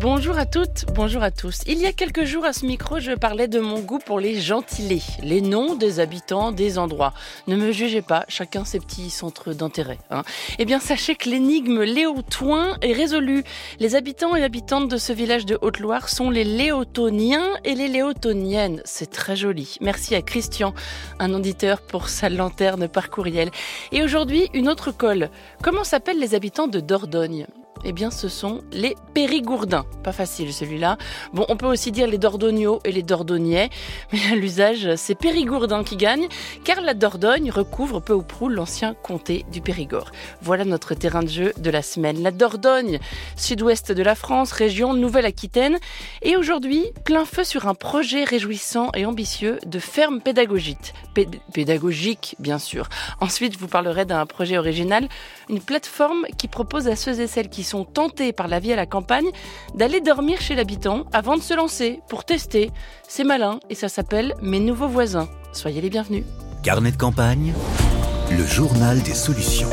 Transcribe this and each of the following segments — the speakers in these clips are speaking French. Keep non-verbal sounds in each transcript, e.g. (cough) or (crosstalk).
Bonjour à toutes, bonjour à tous. Il y a quelques jours à ce micro, je parlais de mon goût pour les gentilés, les noms des habitants des endroits. Ne me jugez pas, chacun ses petits centres d'intérêt. Hein. Eh bien, sachez que l'énigme Léotoin est résolue. Les habitants et habitantes de ce village de Haute-Loire sont les Léotoniens et les Léotoniennes. C'est très joli. Merci à Christian, un auditeur pour sa lanterne par courriel. Et aujourd'hui, une autre colle. Comment s'appellent les habitants de Dordogne? Eh bien, ce sont les Périgourdins. Pas facile celui-là. Bon, on peut aussi dire les Dordognaux et les Dordognais, (laughs) mais à l'usage, c'est Périgourdin qui gagne, car la Dordogne recouvre peu ou prou l'ancien comté du Périgord. Voilà notre terrain de jeu de la semaine. La Dordogne, sud-ouest de la France, région Nouvelle-Aquitaine, et aujourd'hui, plein feu sur un projet réjouissant et ambitieux de ferme pédagogique. pédagogique, bien sûr. Ensuite, je vous parlerai d'un projet original, une plateforme qui propose à ceux et celles qui sont tentés par la vie à la campagne d'aller dormir chez l'habitant avant de se lancer pour tester. C'est malin et ça s'appelle Mes nouveaux voisins. Soyez les bienvenus. Carnet de campagne, le journal des solutions.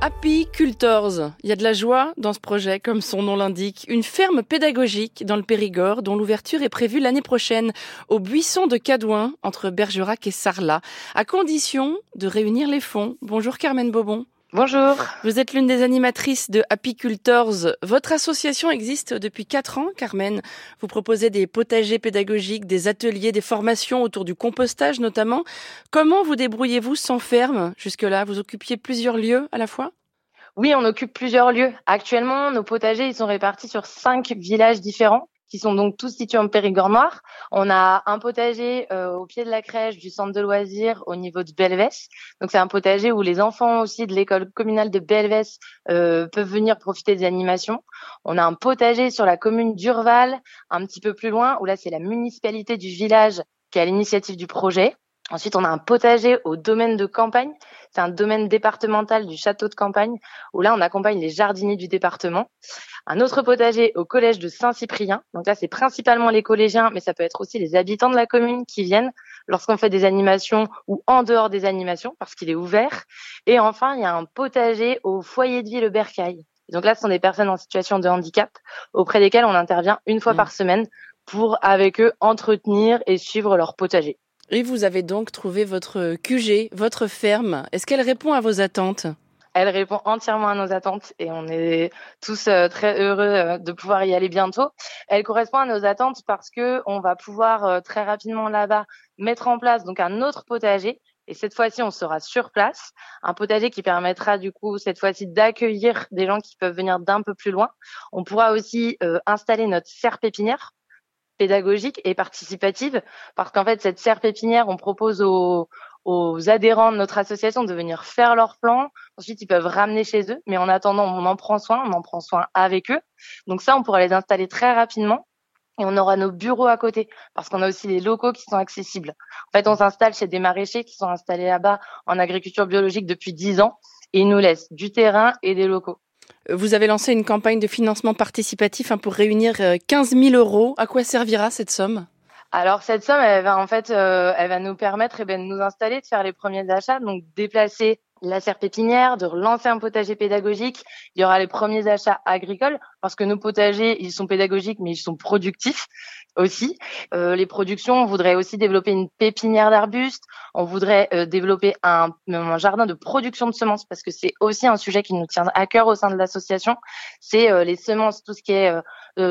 Apicultors. Il y a de la joie dans ce projet, comme son nom l'indique. Une ferme pédagogique dans le Périgord, dont l'ouverture est prévue l'année prochaine au buisson de Cadouin, entre Bergerac et Sarlat, à condition de réunir les fonds. Bonjour Carmen Bobon. Bonjour. Vous êtes l'une des animatrices de Apicultors. Votre association existe depuis quatre ans, Carmen. Vous proposez des potagers pédagogiques, des ateliers, des formations autour du compostage notamment. Comment vous débrouillez-vous sans ferme? Jusque-là Vous occupiez plusieurs lieux à la fois? Oui, on occupe plusieurs lieux. Actuellement, nos potagers, ils sont répartis sur cinq villages différents qui sont donc tous situés en Périgord noir. On a un potager euh, au pied de la crèche du centre de loisirs au niveau de Belvès. Donc c'est un potager où les enfants aussi de l'école communale de Belvès euh, peuvent venir profiter des animations. On a un potager sur la commune d'Urval, un petit peu plus loin, où là c'est la municipalité du village qui a l'initiative du projet. Ensuite, on a un potager au domaine de campagne. C'est un domaine départemental du château de campagne où là, on accompagne les jardiniers du département. Un autre potager au collège de Saint-Cyprien. Donc là, c'est principalement les collégiens, mais ça peut être aussi les habitants de la commune qui viennent lorsqu'on fait des animations ou en dehors des animations parce qu'il est ouvert. Et enfin, il y a un potager au foyer de vie Le Bercail. donc là, ce sont des personnes en situation de handicap auprès desquelles on intervient une fois mmh. par semaine pour, avec eux, entretenir et suivre leur potager. Et vous avez donc trouvé votre QG, votre ferme. Est-ce qu'elle répond à vos attentes? Elle répond entièrement à nos attentes et on est tous euh, très heureux euh, de pouvoir y aller bientôt. Elle correspond à nos attentes parce que on va pouvoir euh, très rapidement là-bas mettre en place donc un autre potager et cette fois-ci, on sera sur place. Un potager qui permettra du coup cette fois-ci d'accueillir des gens qui peuvent venir d'un peu plus loin. On pourra aussi installer notre serre pépinière pédagogique et participative, parce qu'en fait, cette serre pépinière, on propose aux, aux adhérents de notre association de venir faire leur plan. Ensuite, ils peuvent ramener chez eux, mais en attendant, on en prend soin, on en prend soin avec eux. Donc ça, on pourra les installer très rapidement. Et on aura nos bureaux à côté, parce qu'on a aussi les locaux qui sont accessibles. En fait, on s'installe chez des maraîchers qui sont installés là-bas en agriculture biologique depuis 10 ans, et ils nous laissent du terrain et des locaux. Vous avez lancé une campagne de financement participatif hein, pour réunir 15 euh, 000 euros. À quoi servira cette somme? Alors cette somme, elle va en fait, euh, elle va nous permettre eh ben, de nous installer, de faire les premiers achats, donc déplacer la serre pépinière, de relancer un potager pédagogique. Il y aura les premiers achats agricoles parce que nos potagers, ils sont pédagogiques, mais ils sont productifs aussi. Euh, les productions, on voudrait aussi développer une pépinière d'arbustes. On voudrait euh, développer un, un, jardin de production de semences parce que c'est aussi un sujet qui nous tient à cœur au sein de l'association. C'est euh, les semences, tout ce qui est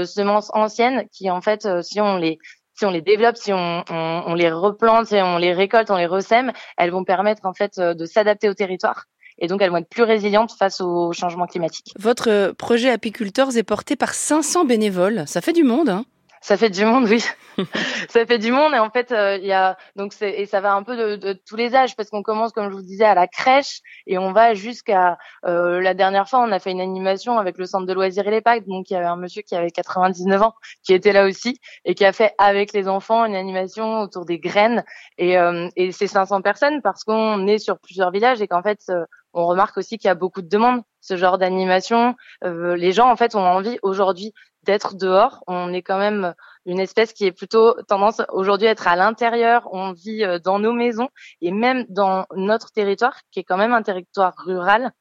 semences anciennes, qui en fait, si on les si on les développe, si on, on, on, les replante, si on les récolte, on les ressème, elles vont permettre en fait de s'adapter au territoire. Et donc elles vont être plus résilientes face au changement climatique. Votre projet Apiculteurs est porté par 500 bénévoles, ça fait du monde hein ça fait du monde, oui. (laughs) ça fait du monde et en fait euh, il y a donc c'est et ça va un peu de, de tous les âges parce qu'on commence comme je vous disais à la crèche et on va jusqu'à euh, la dernière fois on a fait une animation avec le centre de loisirs et les packs donc il y avait un monsieur qui avait 99 ans qui était là aussi et qui a fait avec les enfants une animation autour des graines et euh, et c'est 500 personnes parce qu'on est sur plusieurs villages et qu'en fait on remarque aussi qu'il y a beaucoup de demandes, ce genre d'animation. Euh, les gens, en fait, ont envie aujourd'hui d'être dehors. On est quand même une espèce qui est plutôt tendance aujourd'hui à être à l'intérieur. On vit euh, dans nos maisons et même dans notre territoire, qui est quand même un territoire rural.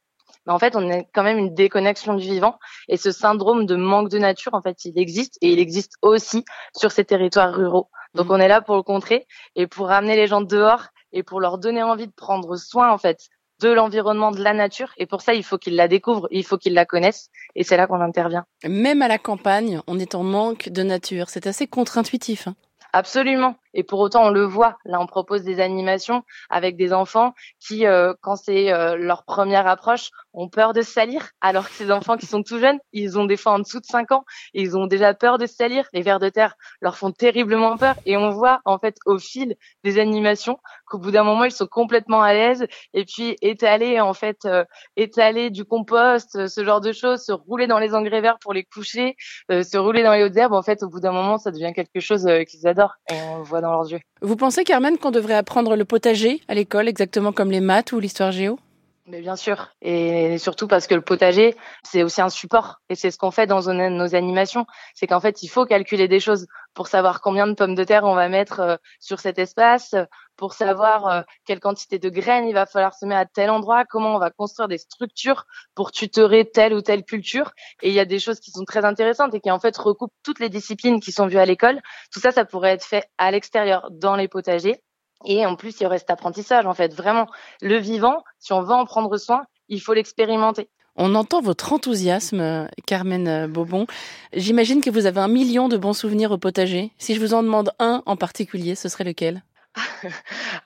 Mais en fait, on a quand même une déconnexion du vivant et ce syndrome de manque de nature, en fait, il existe et il existe aussi sur ces territoires ruraux. Donc, mmh. on est là pour le contrer et pour ramener les gens dehors et pour leur donner envie de prendre soin, en fait, de l'environnement, de la nature. Et pour ça, il faut qu'ils la découvrent, il faut qu'ils la connaissent. Et c'est là qu'on intervient. Même à la campagne, on est en manque de nature. C'est assez contre-intuitif. Hein. Absolument. Et pour autant, on le voit. Là, on propose des animations avec des enfants qui, euh, quand c'est euh, leur première approche, ont peur de se salir. Alors que ces enfants qui sont tout jeunes, ils ont des fois en dessous de 5 ans, ils ont déjà peur de se salir. Les vers de terre leur font terriblement peur. Et on voit, en fait, au fil des animations, qu'au bout d'un moment, ils sont complètement à l'aise. Et puis, étaler, en fait, euh, étaler du compost, ce genre de choses, se rouler dans les engrais verts pour les coucher, se rouler dans les hautes herbes, en fait, au bout d'un moment, ça devient quelque chose qu'ils adorent et on voit dans leurs yeux. Vous pensez, Carmen, qu'on devrait apprendre le potager à l'école, exactement comme les maths ou l'histoire géo? Mais bien sûr, et surtout parce que le potager, c'est aussi un support, et c'est ce qu'on fait dans nos animations, c'est qu'en fait, il faut calculer des choses pour savoir combien de pommes de terre on va mettre euh, sur cet espace, pour savoir euh, quelle quantité de graines il va falloir semer à tel endroit, comment on va construire des structures pour tutorer telle ou telle culture. Et il y a des choses qui sont très intéressantes et qui en fait recoupent toutes les disciplines qui sont vues à l'école. Tout ça, ça pourrait être fait à l'extérieur, dans les potagers. Et en plus, il reste apprentissage, en fait. Vraiment, le vivant, si on veut en prendre soin, il faut l'expérimenter. On entend votre enthousiasme, Carmen Bobon. J'imagine que vous avez un million de bons souvenirs au potager. Si je vous en demande un en particulier, ce serait lequel?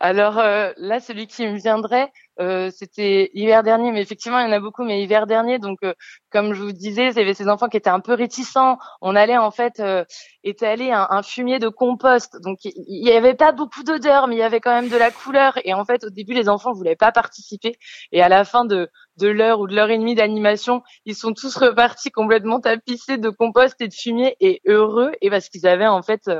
Alors euh, là, celui qui me viendrait, euh, c'était hiver dernier, mais effectivement, il y en a beaucoup, mais hiver dernier. Donc, euh, comme je vous disais, il y avait ces enfants qui étaient un peu réticents. On allait en fait étaler un, un, fumier de compost. Donc, il n'y avait pas beaucoup d'odeur, mais il y avait quand même de la couleur. Et en fait, au début, les enfants voulaient pas participer. Et à la fin de, de l'heure ou de l'heure et demie d'animation, ils sont tous repartis complètement tapissés de compost et de fumier et heureux. Et parce qu'ils avaient en fait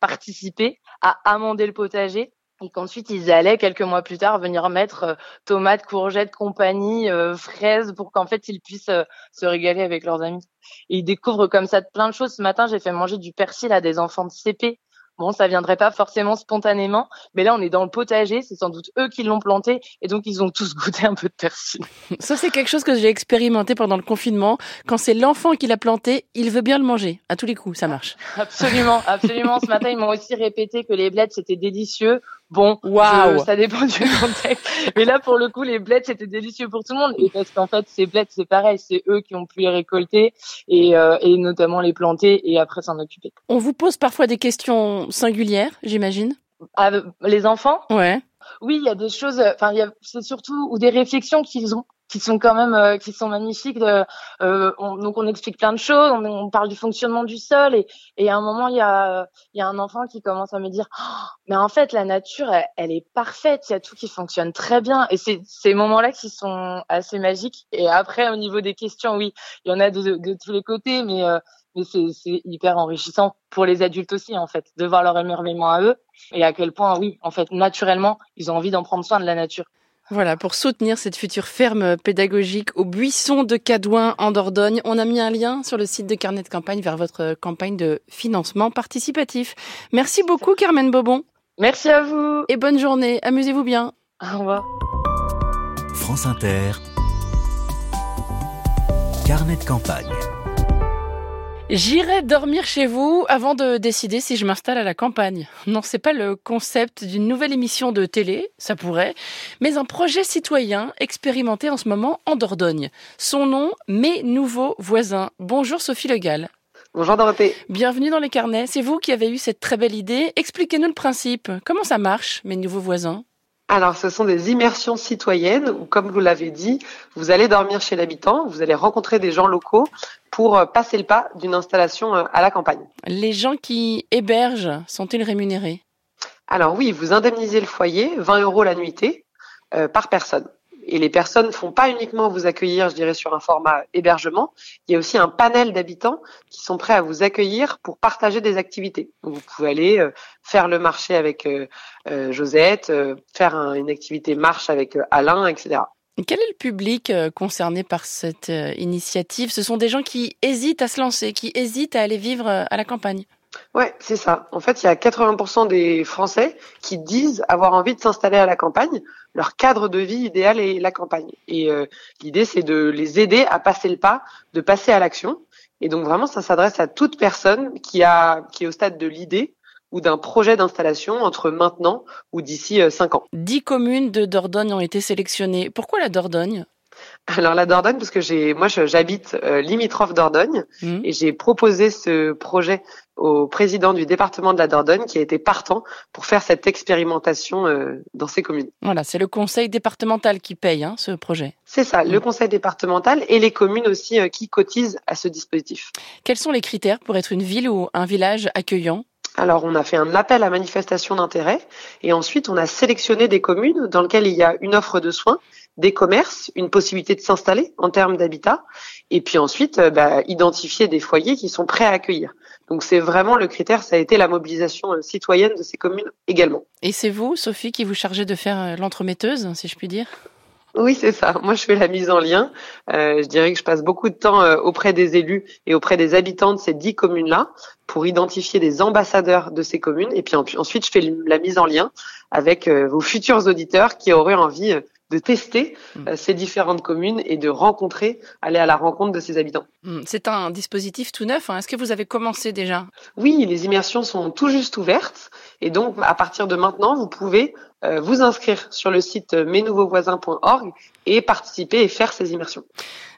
participé à amender le potager et qu'ensuite ils allaient quelques mois plus tard venir mettre euh, tomates, courgettes, compagnie, euh, fraises pour qu'en fait ils puissent euh, se régaler avec leurs amis. Ils découvrent comme ça plein de choses. Ce matin, j'ai fait manger du persil à des enfants de CP Bon, ça viendrait pas forcément spontanément, mais là on est dans le potager, c'est sans doute eux qui l'ont planté et donc ils ont tous (laughs) goûté un peu de persil. Ça c'est quelque chose que j'ai expérimenté pendant le confinement. Quand c'est l'enfant qui l'a planté, il veut bien le manger. À tous les coups, ça marche. Absolument, absolument. Ce matin ils m'ont aussi répété que les blettes c'était délicieux. Bon, wow. ça dépend du (laughs) contexte. Mais là, pour le coup, les blettes, c'était délicieux pour tout le monde. Et parce qu'en fait, ces blettes, c'est pareil, c'est eux qui ont pu les récolter et, euh, et notamment les planter et après s'en occuper. On vous pose parfois des questions singulières, j'imagine ah, Les enfants? Ouais. Oui, il y a des choses, enfin, c'est surtout, ou des réflexions qu'ils ont qui sont quand même euh, qui sont magnifiques. De, euh, on, donc on explique plein de choses, on, on, parle du fonctionnement du sol et, et à un moment il y a il y a un enfant qui commence à me dire oh, mais en fait la nature elle, elle est parfaite, il y a tout qui fonctionne très bien et c'est ces moments-là qui sont assez magiques. Et après au niveau des questions, oui, il y en a de, de, tous les côtés, mais euh, mais c'est hyper enrichissant pour les adultes aussi en fait de voir leur émerveillement à eux et à quel point oui en fait naturellement ils ont envie d'en prendre soin de la nature. Voilà, pour soutenir cette future ferme pédagogique au buisson de Cadouin en Dordogne, on a mis un lien sur le site de Carnet de campagne vers votre campagne de financement participatif. Merci beaucoup Carmen Bobon. Merci à vous. Et bonne journée, amusez-vous bien. Au revoir. France Inter. Carnet de campagne. J'irai dormir chez vous avant de décider si je m'installe à la campagne. Non, c'est pas le concept d'une nouvelle émission de télé, ça pourrait, mais un projet citoyen expérimenté en ce moment en Dordogne. Son nom, Mes nouveaux voisins. Bonjour Sophie Legal. Bonjour Dorothée. Bienvenue dans les carnets. C'est vous qui avez eu cette très belle idée. Expliquez-nous le principe. Comment ça marche, Mes nouveaux voisins? Alors, ce sont des immersions citoyennes où, comme vous l'avez dit, vous allez dormir chez l'habitant, vous allez rencontrer des gens locaux pour euh, passer le pas d'une installation euh, à la campagne. Les gens qui hébergent sont-ils rémunérés? Alors oui, vous indemnisez le foyer, 20 euros la nuitée euh, par personne. Et les personnes ne font pas uniquement vous accueillir, je dirais, sur un format hébergement. Il y a aussi un panel d'habitants qui sont prêts à vous accueillir pour partager des activités. vous pouvez aller euh, faire le marché avec euh, euh, Josette, faire une activité marche avec Alain, etc. Quel est le public concerné par cette initiative? Ce sont des gens qui hésitent à se lancer, qui hésitent à aller vivre à la campagne. Ouais, c'est ça. En fait, il y a 80% des Français qui disent avoir envie de s'installer à la campagne. Leur cadre de vie idéal est la campagne. Et l'idée, c'est de les aider à passer le pas, de passer à l'action. Et donc vraiment, ça s'adresse à toute personne qui a qui est au stade de l'idée ou d'un projet d'installation entre maintenant ou d'ici euh, cinq ans. Dix communes de Dordogne ont été sélectionnées. Pourquoi la Dordogne? Alors la Dordogne, parce que j'ai, moi j'habite euh, limitrophe Dordogne mmh. et j'ai proposé ce projet au président du département de la Dordogne qui a été partant pour faire cette expérimentation euh, dans ces communes. Voilà, c'est le conseil départemental qui paye hein, ce projet. C'est ça, le mmh. conseil départemental et les communes aussi qui cotisent à ce dispositif. Quels sont les critères pour être une ville ou un village accueillant? Alors, on a fait un appel à manifestation d'intérêt et ensuite on a sélectionné des communes dans lesquelles il y a une offre de soins, des commerces, une possibilité de s'installer en termes d'habitat et puis ensuite euh, bah, identifier des foyers qui sont prêts à accueillir. Donc c'est vraiment le critère, ça a été la mobilisation euh, citoyenne de ces communes également. Et c'est vous, Sophie, qui vous chargez de faire euh, l'entremetteuse, si je puis dire? Oui, c'est ça. Moi, je fais la mise en lien. Euh, je dirais que je passe beaucoup de temps euh, auprès des élus et auprès des habitants de ces dix communes-là pour identifier des ambassadeurs de ces communes. Et puis ensuite, je fais la mise en lien avec euh, vos futurs auditeurs qui auraient envie de tester mm. ces différentes communes et de rencontrer, aller à la rencontre de ces habitants. Mm. C'est un dispositif tout neuf. Hein. Est-ce que vous avez commencé déjà? Oui, les immersions sont tout juste ouvertes. Et donc, à partir de maintenant, vous pouvez euh, vous inscrire sur le site mesnouveauxvoisins.org et participer et faire ces immersions.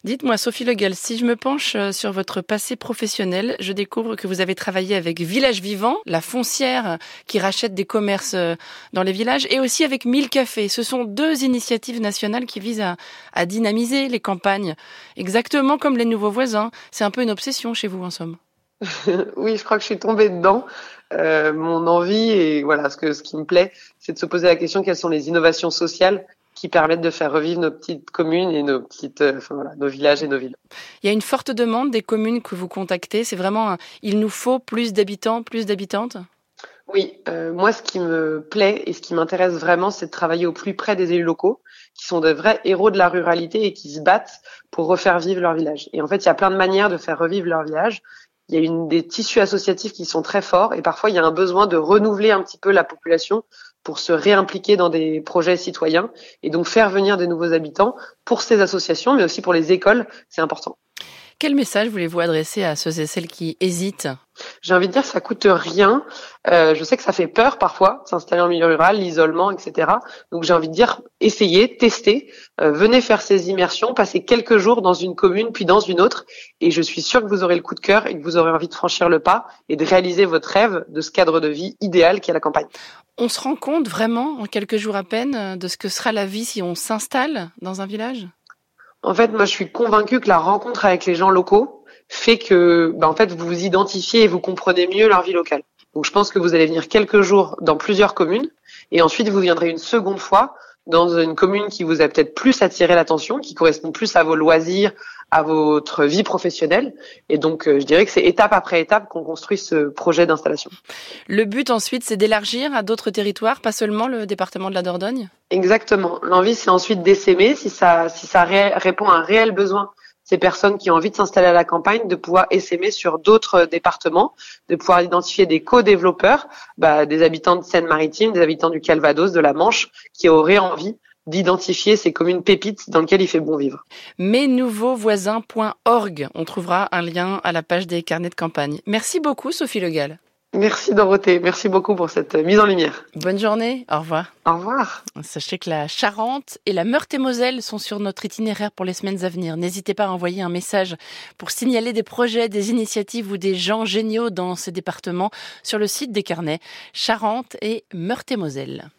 Dites-moi, Sophie Legal, si je me penche euh, sur votre passé professionnel, je découvre que vous avez travaillé avec Village Vivant, la foncière qui rachète des commerces euh, dans les villages, et aussi avec Mille Cafés. Ce sont deux initiatives nationales qui visent à, à dynamiser les campagnes, exactement comme les nouveaux voisins. C'est un peu une obsession chez vous, en somme. (laughs) oui, je crois que je suis tombée dedans. Euh, mon envie et voilà ce que ce qui me plaît, c'est de se poser la question quelles sont les innovations sociales qui permettent de faire revivre nos petites communes et nos petites, euh, enfin, voilà, nos villages et nos villes. Il y a une forte demande des communes que vous contactez. C'est vraiment, il nous faut plus d'habitants, plus d'habitantes? Oui, euh, moi ce qui me plaît et ce qui m'intéresse vraiment, c'est de travailler au plus près des élus locaux, qui sont de vrais héros de la ruralité et qui se battent pour refaire vivre leur village. Et en fait, il y a plein de manières de faire revivre leur village il y a une, des tissus associatifs qui sont très forts et parfois il y a un besoin de renouveler un petit peu la population pour se réimpliquer dans des projets citoyens et donc faire venir des nouveaux habitants pour ces associations, mais aussi pour les écoles, c'est important. Quel message voulez-vous adresser à ceux et celles qui hésitent? J'ai envie de dire, ça coûte rien. Euh, je sais que ça fait peur parfois, s'installer en milieu rural, l'isolement, etc. Donc j'ai envie de dire, essayez, testez, euh, venez faire ces immersions, passez quelques jours dans une commune puis dans une autre, et je suis sûre que vous aurez le coup de cœur et que vous aurez envie de franchir le pas et de réaliser votre rêve de ce cadre de vie idéal qui est la campagne. On se rend compte vraiment, en quelques jours à peine, de ce que sera la vie si on s'installe dans un village? En fait, moi, je suis convaincue que la rencontre avec les gens locaux fait que, bah, en fait, vous vous identifiez et vous comprenez mieux leur vie locale. Donc, je pense que vous allez venir quelques jours dans plusieurs communes et ensuite vous viendrez une seconde fois dans une commune qui vous a peut-être plus attiré l'attention, qui correspond plus à vos loisirs, à votre vie professionnelle. Et donc, euh, je dirais que c'est étape après étape qu'on construit ce projet d'installation. Le but ensuite, c'est d'élargir à d'autres territoires, pas seulement le département de la Dordogne? Exactement. L'envie, c'est ensuite d'essaimer, si ça, si ça répond à un réel besoin ces personnes qui ont envie de s'installer à la campagne, de pouvoir essaimer sur d'autres départements, de pouvoir identifier des co-développeurs, bah, des habitants de Seine-Maritime, des habitants du Calvados, de la Manche, qui auraient envie d'identifier ces communes pépites dans lesquelles il fait bon vivre. Mesnouveauxvoisins.org, on trouvera un lien à la page des carnets de campagne. Merci beaucoup Sophie Legal. Merci Dorothée, merci beaucoup pour cette mise en lumière. Bonne journée, au revoir. Au revoir. Sachez que la Charente et la Meurthe-et-Moselle sont sur notre itinéraire pour les semaines à venir. N'hésitez pas à envoyer un message pour signaler des projets, des initiatives ou des gens géniaux dans ces départements sur le site des carnets Charente et Meurthe-et-Moselle.